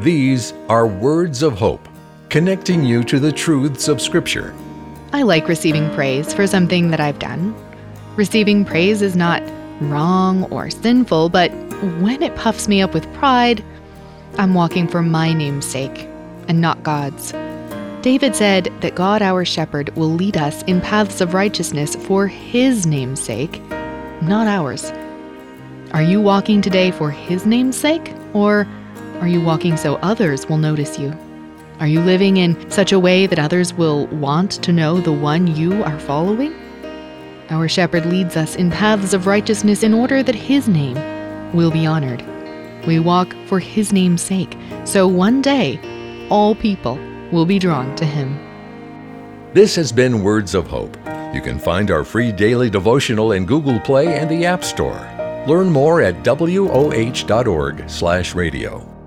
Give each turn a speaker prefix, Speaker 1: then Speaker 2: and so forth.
Speaker 1: These are words of hope, connecting you to the truths of Scripture.
Speaker 2: I like receiving praise for something that I've done. Receiving praise is not wrong or sinful, but when it puffs me up with pride, I'm walking for my name's sake and not God's. David said that God, our shepherd, will lead us in paths of righteousness for his name's sake, not ours. Are you walking today for his name's sake, or are you walking so others will notice you? Are you living in such a way that others will want to know the one you are following? Our shepherd leads us in paths of righteousness in order that his name will be honored. We walk for his name's sake, so one day all people will be drawn to him.
Speaker 1: This has been Words of Hope. You can find our free daily devotional in Google Play and the App Store. Learn more at woh.org/radio.